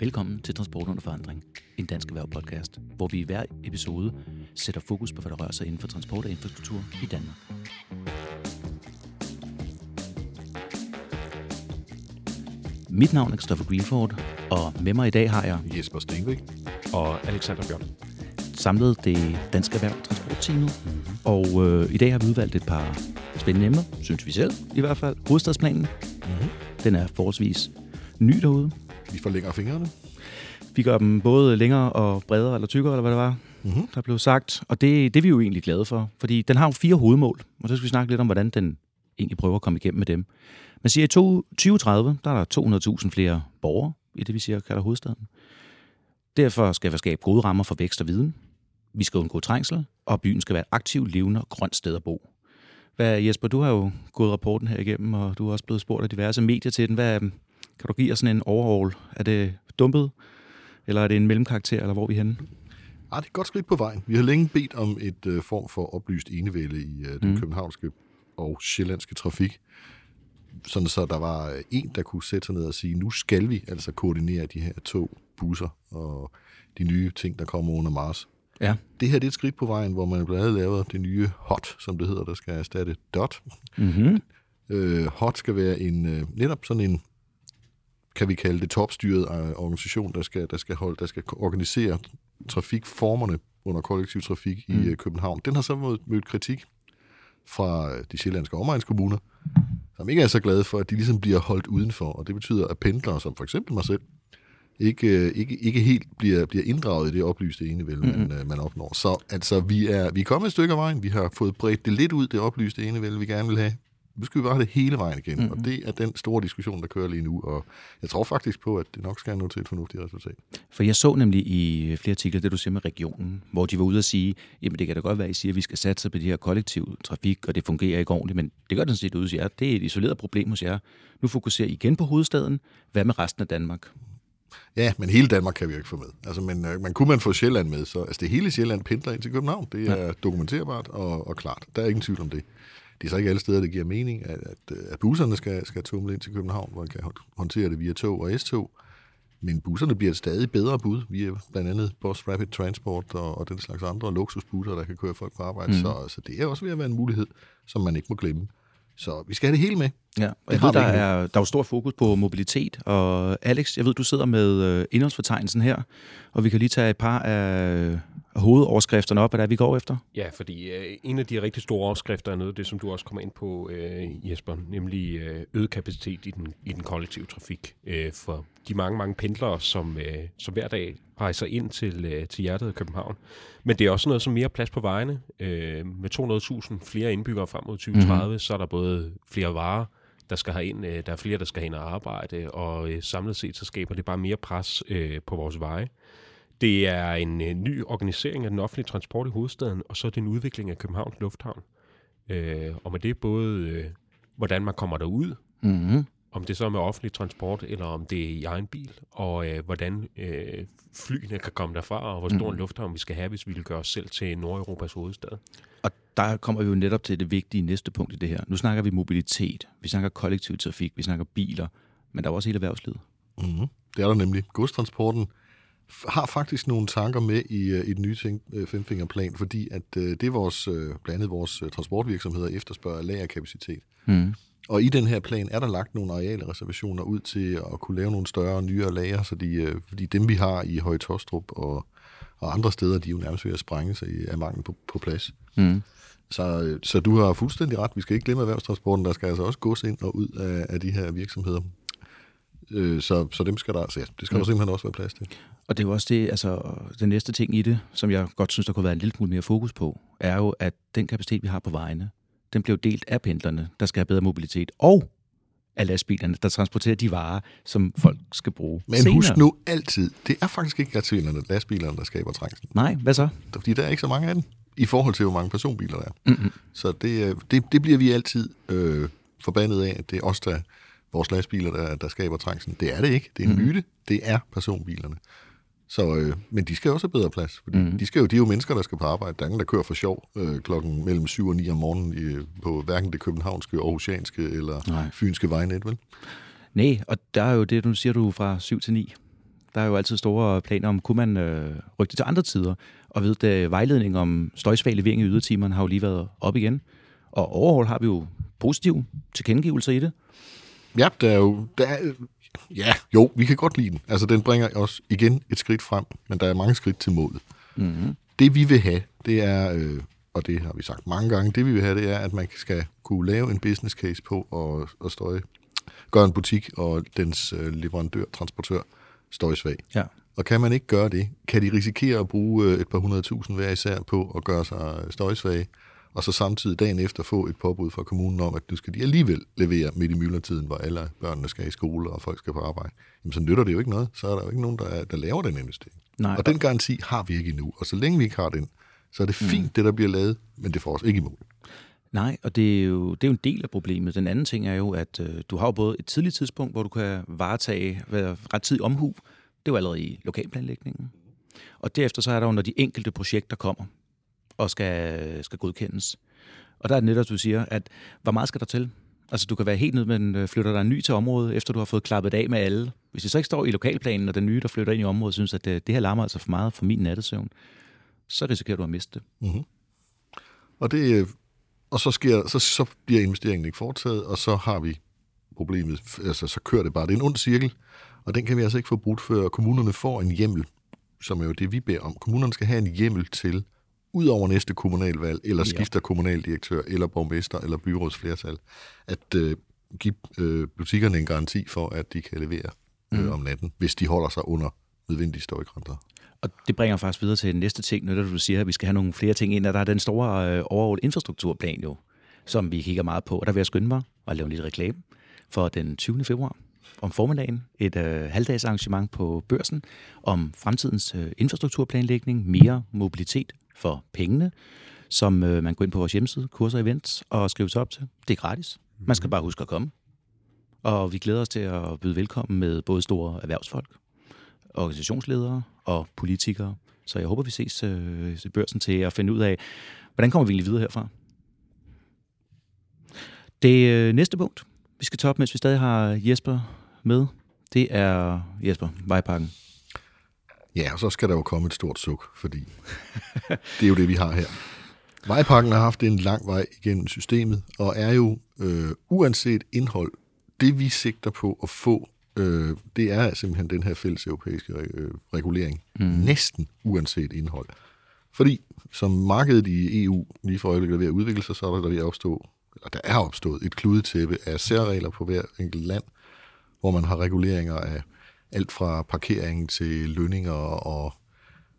Velkommen til Transport under forandring, en dansk erhvervspodcast, hvor vi i hver episode sætter fokus på, hvad der rører sig inden for transport og infrastruktur i Danmark. Mit navn er Christopher Greenford, og med mig i dag har jeg Jesper Stenvik. og Alexander Bjørn. samlet det danske erhverv transportteamet, mm-hmm. og øh, i dag har vi udvalgt et par spændende emner, synes vi selv i hvert fald. Hovedstadsplanen, Mm-hmm. den er forholdsvis ny derude. Vi forlænger fingrene. Vi gør dem både længere og bredere eller tykkere, eller hvad det var, Mm-hmm. der blev sagt. Og det, det er vi jo egentlig glade for, fordi den har jo fire hovedmål, og så skal vi snakke lidt om, hvordan den egentlig prøver at komme igennem med dem. Man siger, at i to- 2030, der er der 200.000 flere borgere i det, vi siger, kalder hovedstaden. Derfor skal vi skabe gode rammer for vækst og viden. Vi skal undgå trængsel, og byen skal være et aktivt, levende og grønt sted at bo. Hvad, Jesper, du har jo gået rapporten her igennem, og du har også blevet spurgt af diverse medier til den. Hvad, kan du give os sådan en overall? Er det dumpet, eller er det en mellemkarakter, eller hvor er vi henne? Ah, det er et godt skridt på vejen. Vi har længe bedt om et øh, form for oplyst enevælde i øh, den Mm. mm. københavnske og sjællandske trafik. Sådan så der var øh, en, der kunne sætte sig ned og sige, nu skal vi altså koordinere de her to busser og de nye ting, der kommer under Mars. Ja. Det her det er et skridt på vejen, hvor man blandt andet laver det nye HOT, som det hedder, der skal erstatte DOT. Mm-hmm. Øh, HOT skal være en øh, netop sådan en, kan vi kalde det topstyret øh, organisation, der skal, der skal, holde, der skal organisere trafikformerne under kollektiv trafik mm. Mm. i øh, København. Den har så mødt, mødt kritik fra øh, de sjællandske omegnskommuner, som ikke er så glade for, at de ligesom bliver holdt udenfor. Og det betyder, at pendlere, som for eksempel mig selv, ikke, ikke, ikke helt bliver, bliver inddraget i det oplyste enevælde, Mhm. mm-hmm. man, man opnår. Så altså, vi er, vi er kommet et stykke af vejen. Vi har fået bredt det lidt ud, det oplyste enevælde, vi gerne vil have. Nu skal vi bare have det hele vejen igen, mm-hmm. og det er den store diskussion, der kører lige nu. Og jeg tror faktisk på, at det nok skal nå til et fornuftigt resultat. For jeg så nemlig i flere artikler, det du siger med regionen, hvor de var ude at sige, jamen det kan da godt være, at I siger, at vi skal satse på de her kollektiv trafik, og det fungerer ikke ordentligt, men det gør den set ud hos jer. Det er et isoleret problem hos jer. Nu fokuserer I igen på hovedstaden. Hvad med resten af Danmark? Ja, men hele Danmark kan vi jo ikke få med. Altså, men, øh, men kunne man få Sjælland med, så altså, det hele Sjælland pendler ind til København. Det er ja. dokumenterbart og, og klart. Der er ingen tvivl om det. Det er så ikke alle steder, det giver mening, at, at, at busserne skal, skal tumle ind til København, hvor man kan håndtere det via tog og S-tog. Men busserne bliver et stadig bedre bud via blandt andet Bus Rapid Transport og, og den slags andre luksusbusser, der kan køre folk på arbejde. Mm. Så, så det er også ved at være en mulighed, som man ikke må glemme. Så vi skal have det hele med. Ja, og jeg ved, der er, der er jo stor fokus på mobilitet, og Alex, jeg ved, du sidder med øh, indholdsfortegnelsen her, og vi kan lige tage et par af af hovedoverskrifterne op, hvad det er, vi går efter. Ja, fordi øh, en af de rigtig store overskrifter er noget af det, som du også kommer ind på, øh, Jesper, nemlig øh, øget kapacitet i den, i den kollektive trafik. Øh, for de mange, mange pendlere, som, øh, som hver dag rejser ind til, øh, til hjertet af København. Men det er også noget som mere plads på vejene. Øh, med 200.000 flere indbyggere frem mod 2030, mm-hmm. så er der både flere varer, der skal have ind, øh, der er flere, der skal hen og arbejde, og øh, samlet set så skaber det bare mere pres øh, på vores veje. Det er en øh, ny organisering af den offentlige transport i hovedstaden, og så er det en udvikling af Københavns Lufthavn. Øh, og med det både, øh, hvordan man kommer derud, Mm-hmm om det så er med offentlig transport, eller om det er i egen bil, og øh, hvordan øh, flyene kan komme derfra, og hvor stor Mhm. en lufthavn vi skal have, hvis vi vil gøre os selv til Nordeuropas hovedstad. Og der kommer vi jo netop til det vigtige næste punkt i det her. Nu snakker vi mobilitet, vi snakker kollektiv trafik, vi snakker biler, men der er også hele erhvervslivet. Mm-hmm. Det er der nemlig. Godstransporten har faktisk nogle tanker med i, øh, i den nye ting, øh, femfingerplan, fordi at øh, det er vores, øh, blandt andet vores øh, transportvirksomheder efterspørger lagerkapacitet. Mm. Og i den her plan er der lagt nogle areale reservationer ud til at kunne lave nogle større, nyere lager, så de, øh, fordi dem vi har i Høje Tostrup og, og andre steder, de er jo nærmest ved at sprænge sig i- af mangel på, på plads. Mm. Så, øh, så du har fuldstændig ret. Vi skal ikke glemme erhvervstransporten. Der skal altså også gås ind og ud af, af de her virksomheder. Øh, så, så dem skal der, altså, ja, det skal Mm. der simpelthen også være plads til. Og det er jo også det, altså den næste ting i det, som jeg godt synes, der kunne være en lille smule mere fokus på, er jo, at den kapacitet, vi har på vejene, den bliver jo delt af pendlerne, der skal have bedre mobilitet, og af lastbilerne, der transporterer de varer, som folk skal bruge Men senere. husk nu altid, det er faktisk ikke lastbilerne, lastbilerne, der skaber trængsel. Nej, hvad så? Fordi der er ikke så mange af dem, i forhold til, hvor mange personbiler der er. Mm-hmm. Så det, øh, det, det bliver vi altid øh, forbandet af, at det er os, der vores lastbiler, der, der skaber trængslen. Det er det ikke. Det er en Mhm. myte. Det er personbilerne. Så, øh, men de skal også have bedre plads, fordi Mhm. de, skal jo, de er jo mennesker, der skal på arbejde. Der er ingen, der kører for sjov øh, klokken mellem 7 og 9 om morgenen i, på hverken det københavnske, aarhusianske eller Nej. fynske vejnet, vel? Nej, og der er jo det, du siger du fra 7 til 9. Der er jo altid store planer om, kunne man øh, rykke det til andre tider. Og ved det, vejledning om støjsvag levering i ydertimerne har jo lige været op igen. Og overhold har vi jo positive tilkendegivelser i det. Ja, der er jo... Der er, ja, jo, vi kan godt lide den. Altså, den bringer os igen et skridt frem, men der er mange skridt til målet. Mm-hmm. Det vi vil have, det er, øh, og det har vi sagt mange gange, det vi vil have, det er, at man skal kunne lave en business case på og, og støje, gøre en butik og dens øh, leverandør, transportør, støjsvag. Ja. Og kan man ikke gøre det, kan de risikere at bruge øh, et par hundredtusind hver især på at gøre sig støjsvage, og så samtidig dagen efter få et påbud fra kommunen om, at nu skal de alligevel levere midt i myldretiden, hvor alle børnene skal i skole og folk skal på arbejde. Jamen så nytter det jo ikke noget. Så er der jo ikke nogen, der, der laver den investering. Nej. Og den garanti har vi ikke endnu. Og så længe vi ikke har den, så er det fint, mm. det der bliver lavet, men det får os ikke i mål. Nej, og det er, jo, det er jo en del af problemet. Den anden ting er jo, at øh, du har jo både et tidligt tidspunkt, hvor du kan varetage være ret tid omhu. Det er jo allerede i lokalplanlægningen. Og derefter så er der jo, når de enkelte projekter kommer og skal, skal godkendes. Og der er det netop, du siger, at hvor meget skal der til? Altså, du kan være helt nede, men øh, flytter der en ny til området, efter du har fået klappet af med alle. Hvis det så ikke står i lokalplanen, og den nye, der flytter ind i området, synes, at det, det her larmer altså for meget for min nattesøvn, så risikerer du at miste det. Mm-hmm. Og, det, øh, og så, sker, så, så bliver investeringen ikke foretaget, og så har vi problemet, altså så kører det bare. Det er en ond cirkel, og den kan vi altså ikke få brudt, før kommunerne får en hjemmel, som er jo det, vi beder om. Kommunerne skal have en hjemmel til ud over næste kommunalvalg, eller skifter ja. kommunaldirektør, eller borgmester, eller byrådsflertal, at øh, give øh, butikkerne en garanti for, at de kan levere øh, mm. om natten, hvis de holder sig under nødvendige støjgrænser. Og det bringer faktisk videre til næste ting, når du siger, at vi skal have nogle flere ting ind, og der er den store øh, overall infrastrukturplan jo, som vi kigger meget på. Og der vil jeg skynde mig at lave en lille reklame for den 20. februar om formiddagen et øh, halvdags arrangement på børsen om fremtidens øh, infrastrukturplanlægning, mere mobilitet for pengene, som øh, man går ind på vores hjemmeside, kurser events, og skriver sig op til. Det er gratis. Man skal bare huske at komme. Og vi glæder os til at byde velkommen med både store erhvervsfolk, organisationsledere og politikere. Så jeg håber, vi ses øh, i børsen til at finde ud af, hvordan kommer vi egentlig videre herfra. Det øh, næste punkt, vi skal tage op, mens vi stadig har Jesper med, det er Jesper, Vejparken. Ja, og så skal der jo komme et stort suk, fordi det er jo det, vi har her. Vejpakken har haft en lang vej igennem systemet, og er jo øh, uanset indhold, det vi sigter på at få, øh, det er simpelthen den her fælles europæiske øh, regulering. Mm. Næsten uanset indhold. Fordi som markedet i EU lige for øjeblikket er ved at udvikle sig, så er der, ved at opstå, eller der er opstået et kludetæppe af særregler på hver enkelt land, hvor man har reguleringer af alt fra parkering til lønninger og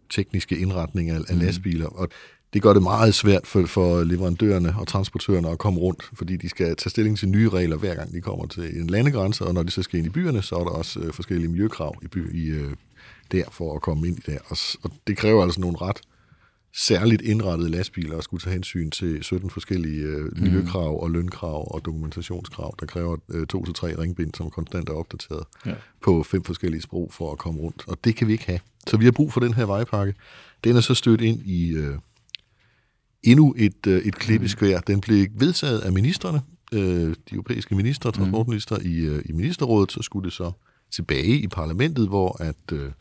tekniske indretninger af mm. lastbiler. Og det gør det meget svært for, for leverandørerne og transportørerne at komme rundt, fordi de skal tage stilling til nye regler, hver gang de kommer til en landegrænse, og når de så skal ind i byerne, så er der også øh, forskellige miljøkrav i, by, i øh, der for at komme ind i der. Og, og det kræver altså nogle ret særligt indrettede lastbiler at skulle tage hensyn til 17 forskellige øh, miljøkrav og lønkrav og dokumentationskrav, der kræver øh, to til tre ringbind, som konstant er opdateret ja. på fem forskellige sprog for at komme rundt. Og det kan vi ikke have. Så vi har brug for den her vejpakke. Den er så stødt ind i øh, endnu et, øh, et klippeskvær. Mm. Den blev vedtaget af ministerne, øh, de europæiske minister, transportminister mm. i, øh, i ministerrådet. Så skulle det så tilbage i parlamentet, hvor at øh,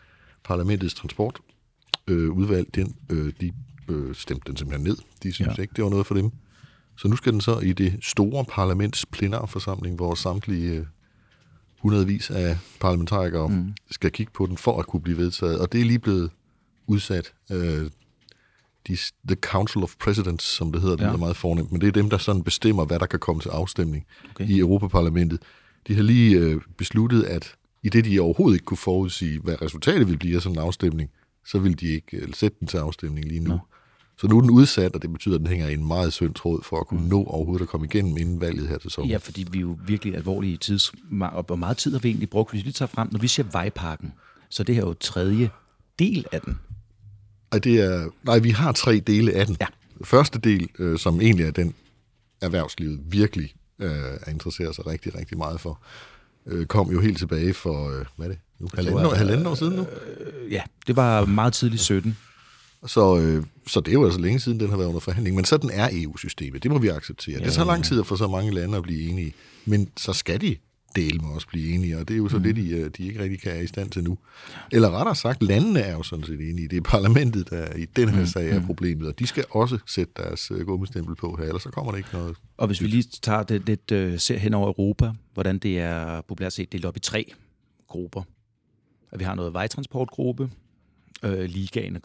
parlamentets transport øh, udvalg, den, øh, de øh, stemte den simpelthen ned. De synes ja. ikke, det var noget for dem. Så nu skal den så i det store parlaments plenarforsamling, hvor samtlige øh, hundredvis af parlamentarikere mm. skal kigge på den for at kunne blive vedtaget. Og det er lige blevet udsat. Øh, de, the Council of Presidents, som det hedder, ja. det er meget fornemt, men det er dem, der sådan bestemmer, hvad der kan komme til afstemning okay. i Europaparlamentet. De har lige øh, besluttet, at i det de overhovedet ikke kunne forudsige, hvad resultatet vil blive af sådan en afstemning, så vil de ikke øh, sætte den til afstemning lige nu. Ja. Så nu er den udsat, og det betyder, at den hænger i en meget synd tråd for at kunne mm. nå overhovedet at komme igennem inden valget her til sommer. Ja, fordi vi er jo virkelig alvorlige tids... Og hvor meget tid har vi egentlig brugt? Hvis vi tager frem, når vi siger vejparken, så det her er jo tredje del af den. Ej, det er, nej, vi har tre dele af den. Ja. Første del, øh, som egentlig er den, erhvervslivet virkelig øh, er interesseret sig rigtig, rigtig meget for, øh, kom jo helt tilbage for, øh, hvad er det, nu, halvanden, år, halvanden år siden nu? Øh, ja, det var meget tidligt 17. Så, øh, så det er jo altså længe siden, den har været under forhandling. Men sådan er EU-systemet. Det må vi acceptere. Ja, det tager lang tid få så mange lande at blive enige. Men så skal de del må også blive enige, og det er jo så mm. det, de, øh, de ikke rigtig kan er i stand til nu. Eller rettere sagt, landene er jo sådan set enige. Det er parlamentet, der i den her mm. sag er problemet, og de skal også sætte deres uh, gummistempel på her, ellers så kommer der ikke noget. Og hvis vi lige tager det lidt, uh, ser hen over Europa, hvordan det er populært set delt op i tre grupper. Vi har noget vejtransportgruppe, øh, ligaen,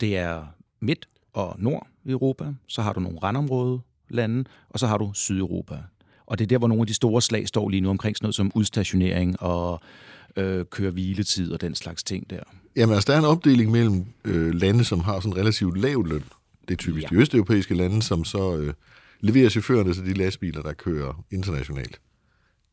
det er midt og nord i Europa, så har du nogle randområde lande, og så har du Sydeuropa. Og det er der, hvor nogle af de store slag står lige nu omkring sådan noget som udstationering og øh, køre hviletid og den slags ting der. Jamen altså, der er en opdeling mellem øh, lande, som har sådan relativt lav løn. Det er typisk ja. de østeuropæiske lande, som så øh, leverer chaufførerne til de lastbiler, der kører internationalt.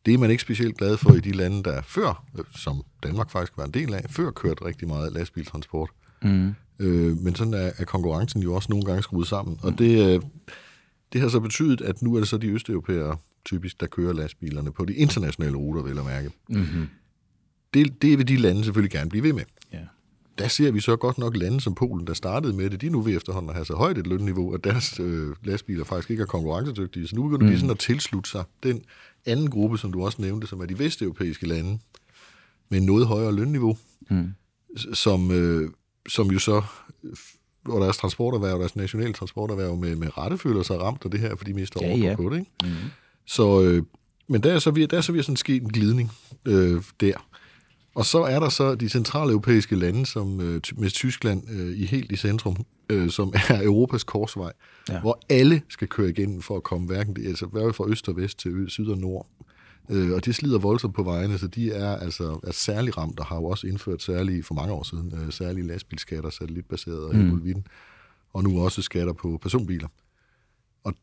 Det er man ikke specielt glad for i de lande, der før, øh, som Danmark faktisk var en del af, før kørte rigtig meget lastbiltransport. Mm. Øh, men sådan er, er konkurrencen jo også nogle gange skruet sammen. Og det, øh, det har så betydet, at nu er det så de østeuropæere typisk, der kører lastbilerne på de internationale ruter, vil jeg mærke. Mm-hmm. Det, det vil de lande selvfølgelig gerne blive ved med. Der ser vi så godt nok lande som Polen, der startede med det. De er nu ved efterhånden at have så højt et lønniveau, at deres øh, lastbiler faktisk ikke er konkurrencedygtige. Så nu begynder mm. de sådan at tilslutte sig den anden gruppe, som du også nævnte, som er de vesteuropæiske lande, med noget højere lønniveau, mm. som, øh, som jo så hvor deres transporterhverv, deres nationale transporterhverv med, med rette føler sig ramt af det her, fordi de mister ja, ja. på det. Ikke? Mm. Så, øh, men der er så ved, der er så ved sådan sket en glidning øh, der. Og så er der så de centrale europæiske lande, som øh, med Tyskland øh, i helt i centrum, øh, som er Europas korsvej, ja. hvor alle skal køre igennem for at komme hverken, altså hverken fra øst og vest til syd og nord. Øh, og de slider voldsomt på vejene, så de er altså er særlig ramt, og har jo også indført særlige, for mange år siden, øh, særlige lastbilskatter, satellitbaserede og mm. og nu også skatter på personbiler. Og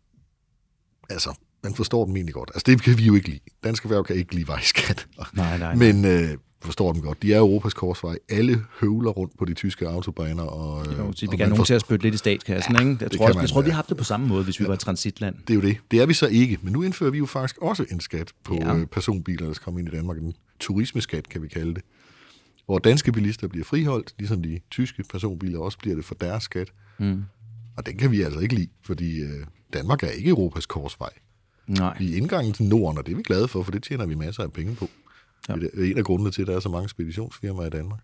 altså, man forstår dem egentlig godt. Altså, det kan vi jo ikke lide. Danske erhverv kan ikke lide vejskat. Nej, nej, nej. Men øh, forstår dem godt. De er Europas korsvej. Alle høvler rundt på de tyske autobaner. Og, jo, øh, så vi gerne nogen til at spytte lidt i statskassen, ja, ikke? Jeg tror, også, man, jeg tror, vi har haft det på samme måde, hvis vi ja, var et transitland. Det er jo det. Det er vi så ikke. Men nu indfører vi jo faktisk også en skat på ja. Øh, personbiler, der skal komme ind i Danmark. En turismeskat, kan vi kalde det. Hvor danske bilister bliver friholdt, ligesom de tyske personbiler også bliver det for deres skat. Mm. Og den kan vi altså ikke lide, fordi øh, Danmark er ikke Europas korsvej. Nej. i indgangen til Norden, og det er vi glade for, for det tjener vi masser af penge på. Ja. Det er en af grundene til, at der er så mange speditionsfirmaer i Danmark.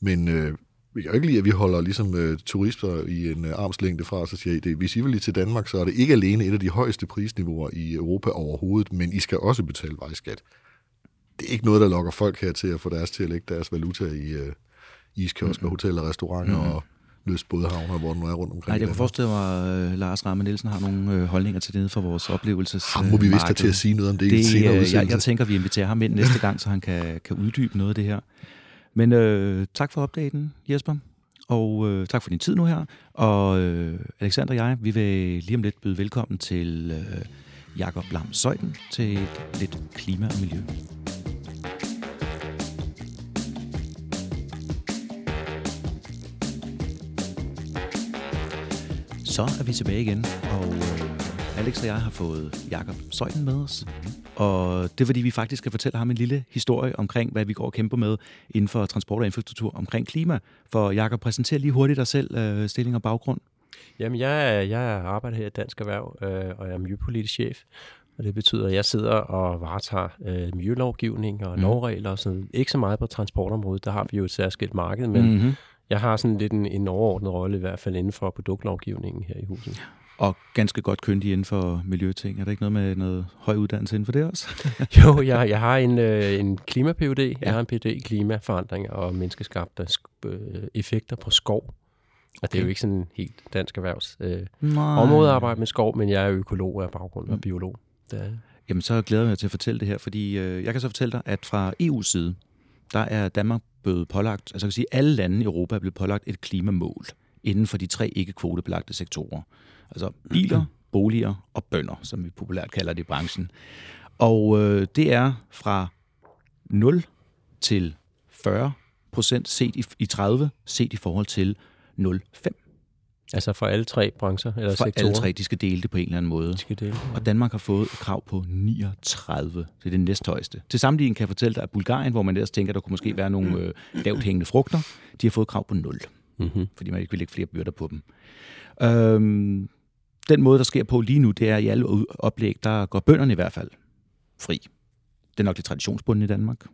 Men øh, vi kan jo ikke lide, at vi holder ligesom øh, turister i en øh, armslængde fra og siger, at hvis I vil lige til Danmark, så er det ikke alene et af de højeste prisniveauer i Europa overhovedet, men I skal også betale vejskat. Det er ikke noget, der lokker folk her til at få deres til at lægge deres valuta i øh, iskiosker, mm-hmm. hoteller, restauranter mm-hmm. og lystbådehavner, hvor den er rundt omkring. Nej, jeg kan forestille mig, at uh, Lars Ramme Nielsen har nogle uh, holdninger til det for vores oplevelses Ham må vi vist have til at sige noget om det, det i senere uh, jeg, jeg tænker, vi inviterer ham ind næste gang, så han kan, kan uddybe noget af det her. Men uh, tak for opdaten, Jesper. Og uh, tak for din tid nu her. Og uh, Alexander og jeg, vi vil lige om lidt byde velkommen til uh, Jakob Lam Søjden til lidt klima og miljø. Så er vi tilbage igen, og øh, Alex og jeg har fået Jakob Søjden med os. Mm-hmm. Og det er fordi, vi faktisk skal fortælle ham en lille historie omkring, hvad vi går og kæmper med inden for transport og infrastruktur omkring klima. For Jakob, præsenterer lige hurtigt dig selv, øh, stilling og baggrund. Jamen, jeg, jeg arbejder her i Dansk Erhverv, øh, og jeg er miljøpolitisk chef. Og det betyder, at jeg sidder og varetager øh, miljølovgivning og mm. lovregler og sådan. Ikke så meget på transportområdet, der har vi jo et særskilt marked, men mm-hmm jeg har sådan lidt en, en overordnet rolle, i hvert fald inden for produktlovgivningen her i huset. Og ganske godt kyndig inden for miljøting. Er der ikke noget med noget høj uddannelse inden for det også? jo, jeg, jeg har en, øh, en klima-PUD. Ja. Jeg har en PUD i klimaforandring og menneskeskabte øh, effekter på skov. Og okay. det er jo ikke sådan helt dansk erhvervs øh, område at arbejde med skov, men jeg er økolog af baggrund og mm. biolog. Det er. Jamen, så glæder jeg mig til at fortælle det her, fordi øh, jeg kan så fortælle dig, at fra EU's side, der er Danmark blevet pålagt, altså kan sige, alle lande i Europa er blevet pålagt et klimamål inden for de tre ikke-kvotebelagte sektorer. Altså biler, boliger og bønder, som vi populært kalder det i branchen. Og øh, det er fra 0 til 40 procent set i, i 30, set i forhold til 0,5. Altså for alle tre brancher eller for sektorer? alle tre, de skal dele det på en eller anden måde. De skal dele det. Og Danmark har fået et krav på 39. Det er det næsthøjeste. Til sammenligning kan jeg fortælle dig, at Bulgarien, hvor man ellers tænker, der kunne måske være nogle øh, lavt hængende frugter, de har fået et krav på 0. Mm-hmm. Fordi man ikke vil lægge flere byrder på dem. Øhm, den måde, der sker på lige nu, det er i alle oplæg, der går bønderne i hvert fald fri. Det er nok det traditionsbundne i Danmark.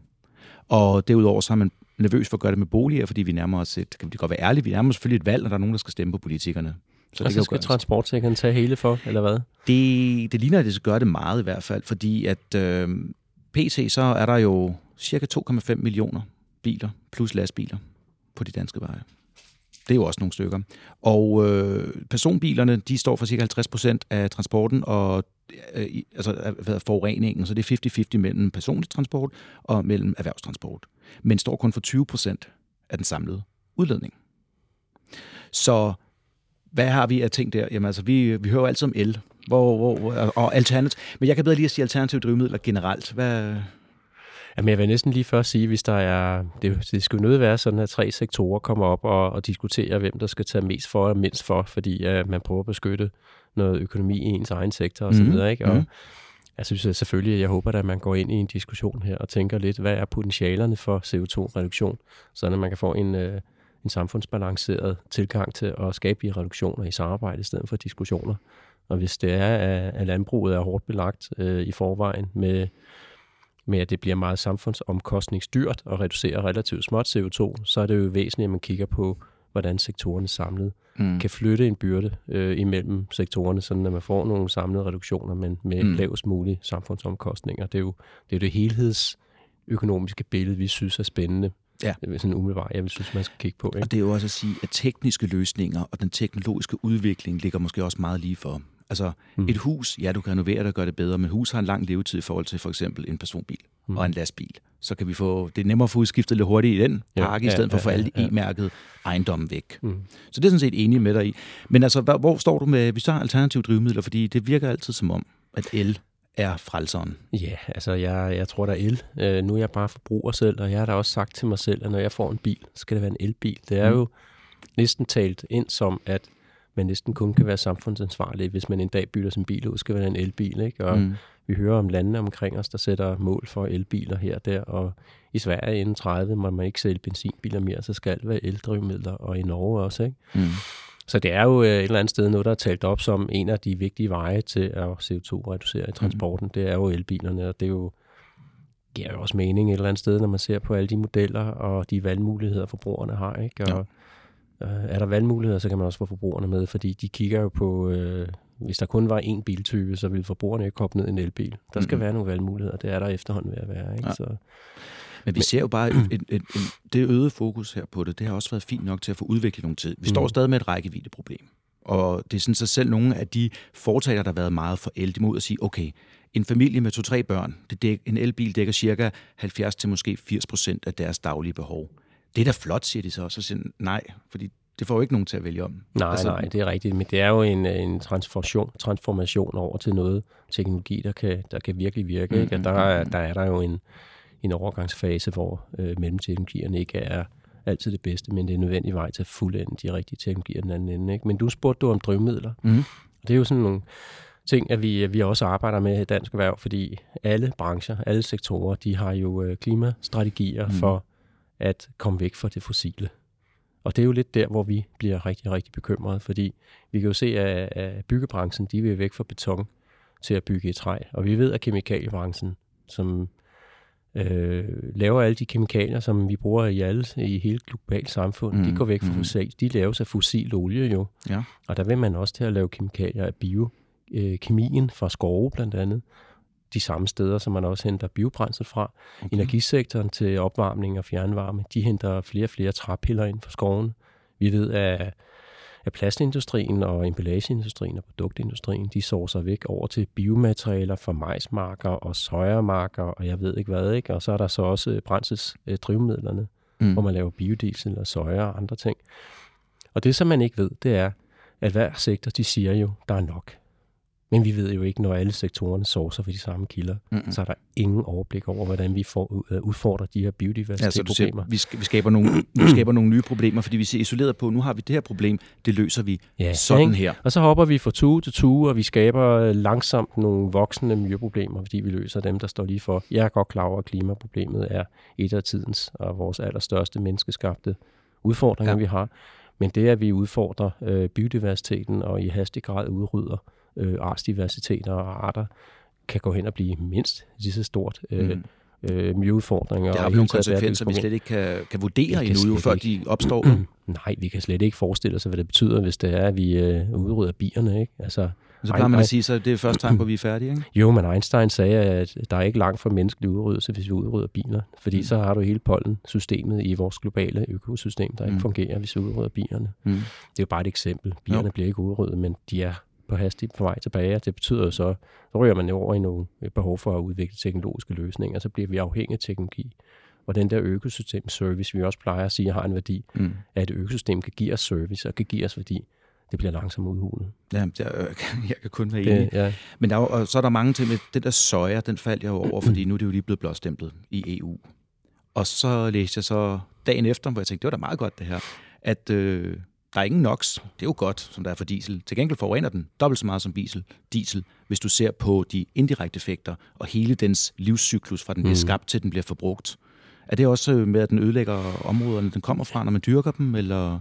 Og derudover så er man nervøs for at gøre det med boliger, fordi vi nærmer os et, kan vi godt være ærlige, vi nærmer os selvfølgelig et valg, når der er nogen, der skal stemme på politikerne. Så og det så skal transportsektoren tage hele for, eller hvad? Det, det ligner, at det skal gøre det meget i hvert fald, fordi at øh, PC, så er der jo cirka 2,5 millioner biler plus lastbiler på de danske veje. Det er jo også nogle stykker. Og øh, personbilerne, de står for cirka 50 procent af transporten og øh, altså hvad, forureningen, så det er 50-50 mellem personlig transport og mellem erhvervstransport. Men står kun for 20 procent af den samlede udledning. Så hvad har vi af ting der? Jamen altså, vi, vi hører altid om el, hvor, hvor, og alternativ. Men jeg kan bedre lige at sige alternative drivmidler generelt. Hvad, Jamen, jeg vil næsten lige først sige, hvis der er... Det, det skal jo nødt være sådan, at tre sektorer kommer op og, og diskuterer, hvem der skal tage mest for og mindst for, fordi uh, man prøver at beskytte noget økonomi i ens egen sektor osv., mm. ikke? Og, mm. Jeg synes at selvfølgelig, jeg håber, at man går ind i en diskussion her og tænker lidt, hvad er potentialerne for CO2-reduktion, så man kan få en, øh, en samfundsbalanceret tilgang til at skabe de reduktioner i samarbejde i stedet for diskussioner. Og hvis det er, at landbruget er hårdt belagt øh, i forvejen med med at det bliver meget samfundsomkostningsdyrt at reducere relativt småt CO2, så er det jo væsentligt, at man kigger på, hvordan sektorerne samlet mm. kan flytte en byrde øh, imellem sektorerne, sådan at man får nogle samlede reduktioner, men med mm. lavest mulige samfundsomkostninger. Det er jo det, er det helhedsøkonomiske billede, vi synes er spændende. Ja. Sådan umiddelbart, jeg vil synes, man skal kigge på. Ikke? Og det er jo også at sige, at tekniske løsninger og den teknologiske udvikling ligger måske også meget lige for. Altså mm. et hus, ja, du kan renovere det og gøre det bedre, men hus har en lang levetid i forhold til for eksempel en personbil mm. og en lastbil. Så kan vi få, det er nemmere at få udskiftet lidt hurtigt i den pakke, ja, i stedet ja, for at få ja, alle ja. e-mærket ejendommen væk. Mm. Så det er sådan set enig med dig i. Men altså, hvor, hvor står du med, hvis der er alternative drivmidler? Fordi det virker altid som om, at el er frelseren. Ja, altså jeg, jeg tror, der er el. Øh, nu er jeg bare forbruger selv, og jeg har da også sagt til mig selv, at når jeg får en bil, så skal det være en elbil. Det er mm. jo næsten talt ind som, at man næsten kun kan være samfundsansvarlig, hvis man en dag bytter sin bil ud, skal være en elbil. Ikke? Og mm. vi hører om landene omkring os, der sætter mål for elbiler her og der, og i Sverige inden 30 må man ikke sælge benzinbiler mere, så skal det være eldrivmidler, og i Norge også. Ikke? Mm. Så det er jo øh, et eller andet sted noget, der er talt op som en af de vigtige veje til at CO2-reducere i transporten. Mm. Det er jo elbilerne, og det er jo giver jo også mening et eller andet sted, når man ser på alle de modeller og de valgmuligheder, forbrugerne har. Ikke? Og, ja er der valgmuligheder, så kan man også få forbrugerne med, fordi de kigger jo på, øh, hvis der kun var én biltype, så ville forbrugerne ikke hoppe ned i en elbil. Der skal mm-hmm. være nogle valgmuligheder, det er der efterhånden ved at være. Ikke? Ja. Så, men vi ser jo bare, et, et, et, det øgede fokus her på det, det har også været fint nok til at få udviklet nogle tid. Vi står mm. stadig med et rækkeviddeproblem. Og det er sådan så selv nogle af de fortaler, der har været meget for el, de må ud og sige, okay, en familie med to-tre børn, det dæk, en elbil dækker cirka 70 til måske 80 procent af deres daglige behov. Det er da flot, siger de så. Så siger nej, fordi det får jo ikke nogen til at vælge om. Nej, altså, nej, det er rigtigt. Men det er jo en, en transformation, transformation over til noget teknologi, der kan, der kan virkelig virke. Mm, ikke? Og der, er, der er der jo en, en overgangsfase, hvor øh, mellemteknologierne ikke er altid det bedste, men det er en nødvendig vej til at fuldende de rigtige teknologier den anden ende. Ikke? Men du spurgte du om drømmidler. Mm. Det er jo sådan nogle ting, at vi, vi også arbejder med i Dansk Erhverv, fordi alle brancher, alle sektorer, de har jo øh, klimastrategier mm. for at komme væk fra det fossile. Og det er jo lidt der, hvor vi bliver rigtig, rigtig bekymrede, fordi vi kan jo se, at byggebranchen, de vil væk fra beton til at bygge i træ. Og vi ved, at kemikaliebranchen, som øh, laver alle de kemikalier, som vi bruger i, alle, i hele globalt samfund, mm. de går væk fra mm. fossil. De laves af fossil olie jo. Ja. Og der vil man også til at lave kemikalier af bio. Øh, fra skove blandt andet de samme steder, som man også henter biobrændsel fra. Okay. Energisektoren til opvarmning og fjernvarme, de henter flere og flere træpiller ind fra skoven. Vi ved, at, at plastindustrien og emballageindustrien og produktindustrien, de så sig væk over til biomaterialer fra majsmarker og sojamarker, og jeg ved ikke hvad, ikke? Og så er der så også brændselsdrivmidlerne, mm. hvor man laver biodiesel og soja og andre ting. Og det, som man ikke ved, det er, at hver sektor, de siger jo, der er nok. Men vi ved jo ikke, når alle sektorerne sourcer for de samme kilder, mm-hmm. så er der ingen overblik over, hvordan vi får øh, udfordrer de her biodiversitetsproblemer. Ja, vi, vi, skaber nogle, vi skaber nogle nye problemer, fordi vi ser isoleret på, nu har vi det her problem, det løser vi ja, sådan ikke? her. Og så hopper vi fra tue til tue, og vi skaber øh, langsomt nogle voksende miljøproblemer, fordi vi løser dem, der står lige for. Jeg er godt klar over, at klimaproblemet er et af tidens og vores allerstørste menneskeskabte udfordringer, ja. vi har. Men det, at vi udfordrer øh, biodiversiteten og i hastig grad udrydder øh, artsdiversitet og arter, kan gå hen og blive mindst lige så stort. Øh, mm øh, miljøudfordringer. Det har jo nogle konsekvenser, vi slet ikke kan, kan vurdere endnu, jo, før de opstår. Nej, vi kan slet ikke forestille os, hvad det betyder, hvis det er, at vi øh, udrydder bierne. Ikke? Altså, så plejer man at sige, at det er første tegn på, at vi er færdige, ikke? Jo, men Einstein sagde, at der er ikke langt fra menneskelig udryddelse, hvis vi udrydder biler. Fordi mm. så har du hele pollensystemet i vores globale økosystem, der ikke mm. fungerer, hvis vi udrydder bierne. Mm. Det er jo bare et eksempel. Bierne jo. bliver ikke udryddet, men de er på hastigt på vej tilbage. Det betyder så, så ryger man over i nogle behov for at udvikle teknologiske løsninger, så bliver vi afhængige af teknologi. Og den der økosystem-service, vi også plejer at sige, har en værdi, mm. at et økosystem kan give os service og kan give os værdi det bliver langsomt udhulet. Ja, jeg, jeg kan kun være enig. Det, ja. Men der er, og så er der mange ting med, det der soja, den faldt jeg jo over, fordi nu er det jo lige blevet blåstemplet i EU. Og så læste jeg så dagen efter, hvor jeg tænkte, det var da meget godt det her, at øh, der er ingen NOx. Det er jo godt, som der er for diesel. Til gengæld forurener den dobbelt så meget som diesel, diesel hvis du ser på de indirekte effekter og hele dens livscyklus, fra den bliver mm. skabt til den bliver forbrugt. Er det også med, at den ødelægger områderne, den kommer fra, når man dyrker dem, eller...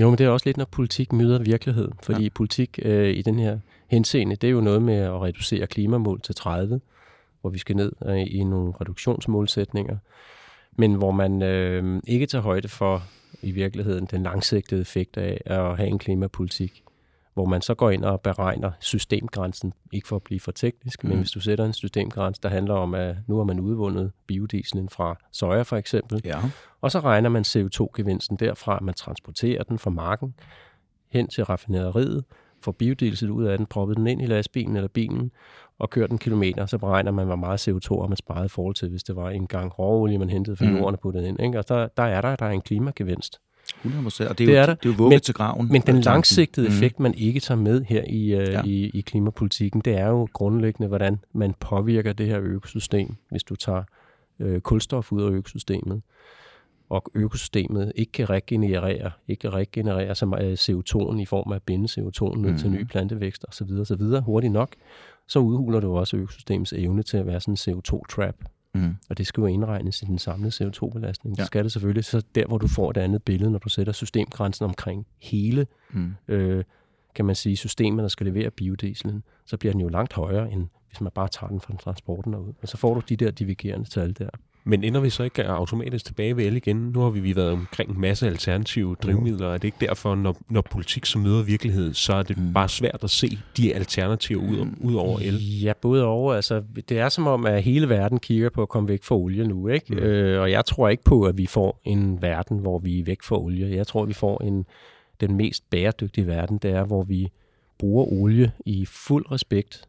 Jo, men det er også lidt, når politik møder virkelighed. Fordi ja. politik øh, i den her henseende, det er jo noget med at reducere klimamål til 30, hvor vi skal ned øh, i nogle reduktionsmålsætninger, men hvor man øh, ikke tager højde for i virkeligheden den langsigtede effekt af at have en klimapolitik, hvor man så går ind og beregner systemgrænsen, ikke for at blive for teknisk, mm. men hvis du sætter en systemgrænse, der handler om, at nu har man udvundet biodieselen fra soja for eksempel, ja. og så regner man CO2-gevinsten derfra, at man transporterer den fra marken hen til raffinaderiet, får biodiesel ud af den, proppet den ind i lastbilen eller bilen, og kørt en kilometer, så beregner man, hvor meget CO2 man sparede i forhold til, hvis det var en gang råolie, man hentede fra mm. jorden og puttede ind. Ikke? Og der, der er der, der er en klimagevinst. 100 og det er, det jo, er der. Det er jo men, til graven. Men den langsigtede mm. effekt, man ikke tager med her i, uh, ja. i, i klimapolitikken, det er jo grundlæggende, hvordan man påvirker det her økosystem, hvis du tager uh, kulstof ud af økosystemet og økosystemet ikke kan regenerere, ikke kan regenerere så meget CO2 i form af at binde CO2 ned mm. til nye plantevækster osv. osv. hurtigt nok, så udhuler det jo også økosystemets evne til at være sådan en CO2-trap. Mm. Og det skal jo indregnes i den samlede CO2-belastning. Ja. Det skal det selvfølgelig. Så der, hvor du får det andet billede, når du sætter systemgrænsen omkring hele, mm. øh, kan man sige, systemet, der skal levere biodieselen, så bliver den jo langt højere, end hvis man bare tager den fra transporten derud. Og så får du de der divergerende tal der. Men ender vi så ikke automatisk tilbage ved el igen? Nu har vi været omkring en masse alternative drivmidler. Er det ikke derfor, når, når politik så møder virkelighed, så er det mm. bare svært at se de alternativer ud, ud over el? Ja, både over. Altså, det er som om, at hele verden kigger på at komme væk fra olie nu. Ikke? Mm. Øh, og jeg tror ikke på, at vi får en verden, hvor vi er væk fra olie. Jeg tror, vi får en den mest bæredygtige verden, det er, hvor vi bruger olie i fuld respekt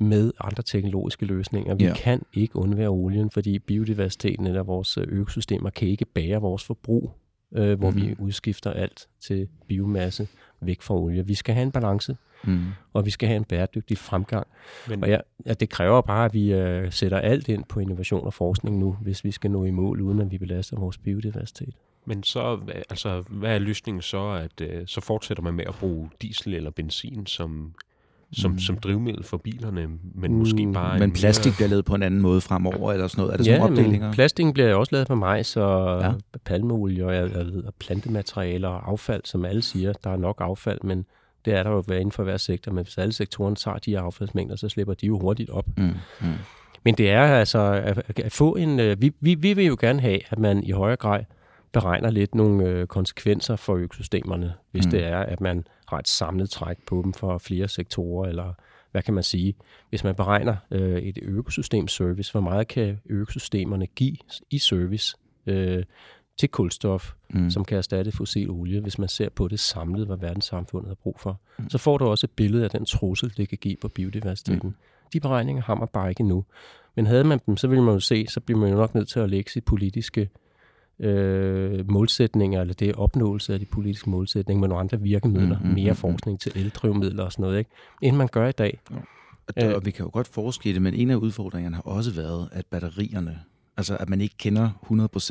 med andre teknologiske løsninger. Vi ja. kan ikke undvære olien, fordi biodiversiteten eller vores øh, økosystemer kan ikke bære vores forbrug, øh, hvor mm. vi udskifter alt til biomasse væk fra olie. Vi skal have en balance, mm. og vi skal have en bæredygtig fremgang. Men, og ja, ja, det kræver bare, at vi øh, sætter alt ind på innovation og forskning nu, hvis vi skal nå i mål, uden at vi belaster vores biodiversitet. Men så, altså, hvad er løsningen så, at øh, så fortsætter man med at bruge diesel eller benzin som som, mm. som drivmiddel for bilerne, men mm. måske bare... Men plastik bliver lavet på en anden måde fremover, eller sådan noget? Er det sådan ja, nogle opdelinger? plastikken bliver også lavet på majs og ja. palmeolie og jeg, jeg ved, plantematerialer og affald, som alle siger. Der er nok affald, men det er der jo inden for hver sektor. Men hvis alle sektorer tager de her affaldsmængder, så slipper de jo hurtigt op. Mm. Mm. Men det er altså at, at få en... Øh, vi, vi, vi vil jo gerne have, at man i højere grad beregner lidt nogle øh, konsekvenser for økosystemerne, hvis mm. det er, at man har et samlet træk på dem for flere sektorer, eller hvad kan man sige? Hvis man beregner øh, et økosystem-service, hvor meget kan økosystemerne give i service øh, til kulstof, mm. som kan erstatte fossil olie, hvis man ser på det samlet, hvad verdenssamfundet har brug for. Mm. Så får du også et billede af den trussel, det kan give på biodiversiteten. Mm. De beregninger har man bare ikke endnu. Men havde man dem, så ville man jo se, så bliver man jo nok nødt til at lægge sit politiske øh, målsætninger, eller det er opnåelse af de politiske målsætninger med nogle andre virkemidler, mm, mm, mere mm, forskning til eldrivmidler og sådan noget, ikke? end man gør i dag. Ja. Og, der, og vi kan jo godt forske i det, men en af udfordringerne har også været, at batterierne, altså at man ikke kender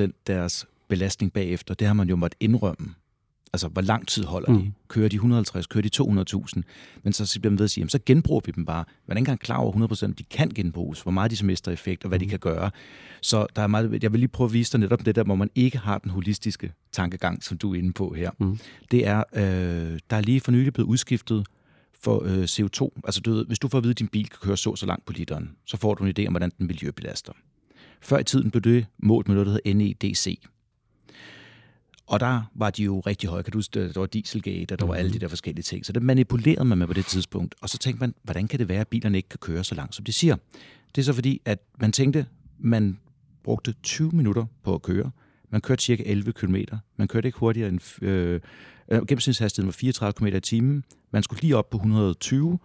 100% deres belastning bagefter, det har man jo måttet indrømme altså hvor lang tid holder de? Mm. Kører de 150, kører de 200.000? Men så bliver man ved at sige, jamen, så genbruger vi dem bare. Man er ikke engang klar over 100%, de kan genbruges, hvor meget de mister effekt, og hvad mm. de kan gøre. Så der er meget, jeg vil lige prøve at vise dig netop det der, hvor man ikke har den holistiske tankegang, som du er inde på her. Mm. Det er, øh, der er lige for nylig blevet udskiftet for øh, CO2. Altså, du ved, hvis du får at vide, at din bil kan køre så så langt på literen, så får du en idé om, hvordan den miljøbelaster. Før i tiden blev det målt med noget, der hedder NEDC. Og der var de jo rigtig høje. Kan du huske, der var Dieselgate, og der var alle de der forskellige ting. Så det manipulerede man med på det tidspunkt. Og så tænkte man, hvordan kan det være, at bilerne ikke kan køre så langt, som de siger? Det er så fordi, at man tænkte, man brugte 20 minutter på at køre. Man kørte cirka 11 km. Man kørte ikke hurtigere end... Øh, øh, gennemsnitshastigheden var 34 km i timen. Man skulle lige op på 120,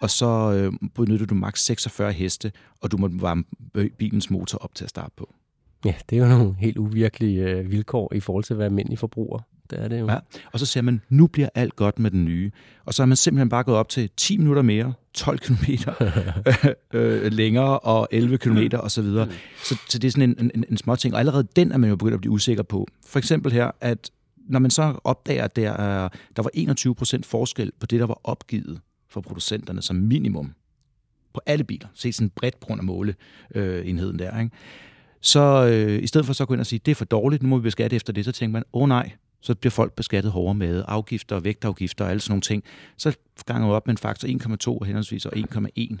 og så øh, benyttede du maks 46 heste, og du måtte varme bilens motor op til at starte på. Ja, det er jo nogle helt uvirkelige øh, vilkår i forhold til at være almindelig forbruger. Det er det jo. Ja, og så siger man, nu bliver alt godt med den nye. Og så har man simpelthen bare gået op til 10 minutter mere, 12 km øh, længere og 11 km og så videre. Så, så det er sådan en, en, en små ting, og allerede den er man jo begyndt at blive usikker på. For eksempel her, at når man så opdager, at der, er, der var 21 procent forskel på det, der var opgivet for producenterne som minimum på alle biler, se sådan bredt på grund af måleenheden der, ikke? Så øh, i stedet for så at gå ind og sige, det er for dårligt, nu må vi beskatte efter det, så tænker man, åh oh, nej, så bliver folk beskattet hårdere med afgifter, vægtafgifter og alle sådan nogle ting. Så ganger op med en faktor 1,2 henholdsvis og 1,1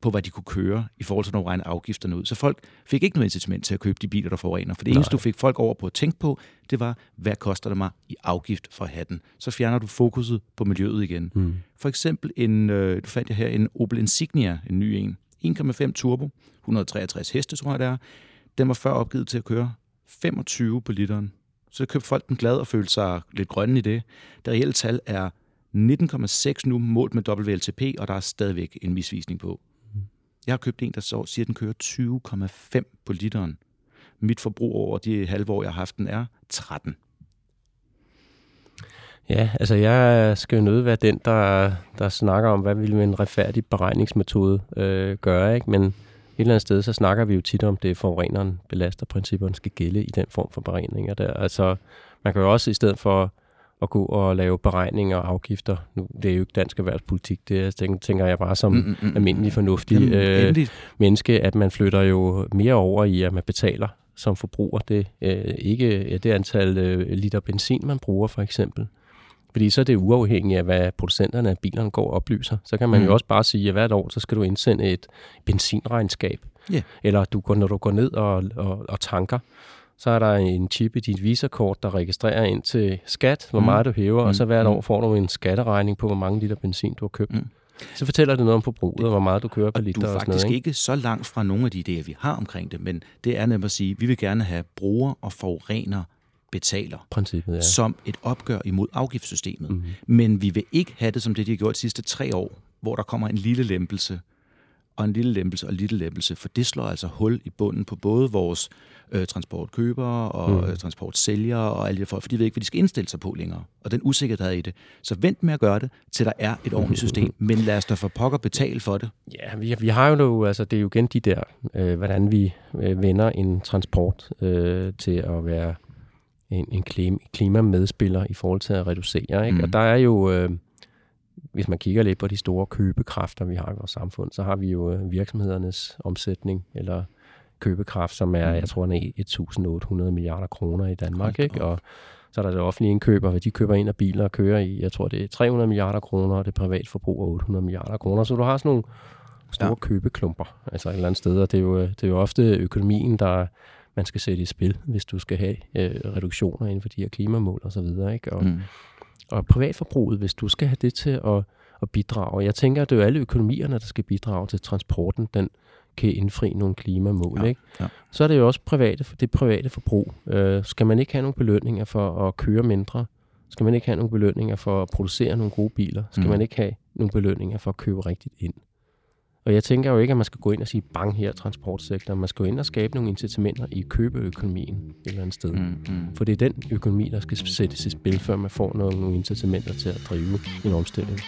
på, hvad de kunne køre i forhold til, når regne afgifterne ud. Så folk fik ikke noget incitament til at købe de biler, der forurener. For det eneste, du fik folk over på at tænke på, det var, hvad koster det mig i afgift for hatten? Så fjerner du fokuset på miljøet igen. Mm. For eksempel, en, øh, du fandt jeg her en Opel Insignia, en ny en. 1,5 turbo, 163 heste, tror jeg det er. Den var før opgivet til at køre 25 på literen. Så købte folk den glad og følte sig lidt grønne i det. Det reelle tal er 19,6 nu målt med WLTP, og der er stadigvæk en misvisning på. Jeg har købt en, der så siger, at den kører 20,5 på literen. Mit forbrug over de halve år, jeg har haft den, er 13. Ja, altså jeg skal jo nødt være den, der, der snakker om, hvad vil en retfærdig beregningsmetode øh, gøre, ikke? men et eller andet sted, så snakker vi jo tit om, det forureneren belaster principperne skal gælde i den form for beregninger der. Altså, man kan jo også i stedet for at gå og lave beregninger og afgifter. Nu, det er jo ikke dansk erhvervspolitik, det tænker, tænker jeg bare som mm, mm, mm, almindelig fornuftig Jamen, øh, menneske, at man flytter jo mere over i, at man betaler som forbruger det, øh, ikke det antal øh, liter benzin, man bruger for eksempel. Fordi så er det uafhængigt af, hvad producenterne af bilerne går og oplyser. Så kan man mm. jo også bare sige, at hvert år, så skal du indsende et benzinregnskab. Yeah. Eller du går, når du går ned og, og, og tanker, så er der en chip i dit visakort, der registrerer ind til skat, hvor mm. meget du hæver, mm. og så hvert mm. år får du en skatteregning på, hvor mange liter benzin du har købt. Mm. Så fortæller det noget om forbruget, og hvor meget du kører per liter. Du er faktisk og sådan noget, ikke? ikke så langt fra nogle af de idéer, vi har omkring det, men det er nemlig at sige, at vi vil gerne have bruger og forurener betaler Princippet, ja. som et opgør imod afgiftssystemet. Mm. Men vi vil ikke have det som det, de har gjort de sidste tre år, hvor der kommer en lille lempelse og en lille lempelse og en lille lempelse, for det slår altså hul i bunden på både vores øh, transportkøbere og mm. øh, transportsælgere og alle de folk, for de ved ikke, hvad de skal indstille sig på længere. Og den usikkerhed i det. Så vent med at gøre det, til der er et ordentligt system. Men lad os da for pokker betale for det. Ja, vi, vi har jo nu, altså det er jo igen de der, øh, hvordan vi øh, vender en transport øh, til at være en, en klimamedspiller i forhold til at reducere. Ikke? Mm. Og der er jo... Øh, hvis man kigger lidt på de store købekræfter, vi har i vores samfund, så har vi jo øh, virksomhedernes omsætning, eller købekraft, som er, mm. jeg tror, er 1.800 milliarder kroner i Danmark. Ikke? Og så er der det offentlige indkøber, hvad de køber ind af biler og kører i, jeg tror, det er 300 milliarder kroner, og det privat forbrug er 800 milliarder kroner. Så du har sådan nogle store ja. købeklumper, altså et eller andet sted, og det er jo, det er jo ofte økonomien, der man skal sætte i spil, hvis du skal have øh, reduktioner inden for de her klimamål og så videre. Ikke? Og, mm og privatforbruget, hvis du skal have det til at, at bidrage. Jeg tænker, at det er jo alle økonomierne, der skal bidrage til transporten, den kan indfri nogle klimamål. Ja, ikke? Ja. Så er det jo også private, det private forbrug. Øh, skal man ikke have nogle belønninger for at køre mindre? Skal man ikke have nogle belønninger for at producere nogle gode biler? Skal mm. man ikke have nogle belønninger for at købe rigtigt ind? Og jeg tænker jo ikke, at man skal gå ind og sige, bang her transportsektoren. Man skal gå ind og skabe nogle incitamenter i købeøkonomien et eller andet sted. Mm, mm. For det er den økonomi, der skal sættes i spil, før man får nogle, nogle incitamenter til at drive en omstilling.